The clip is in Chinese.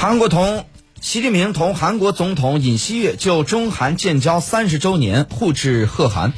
韩国同习近平同韩国总统尹锡悦就中韩建交三十周年互致贺函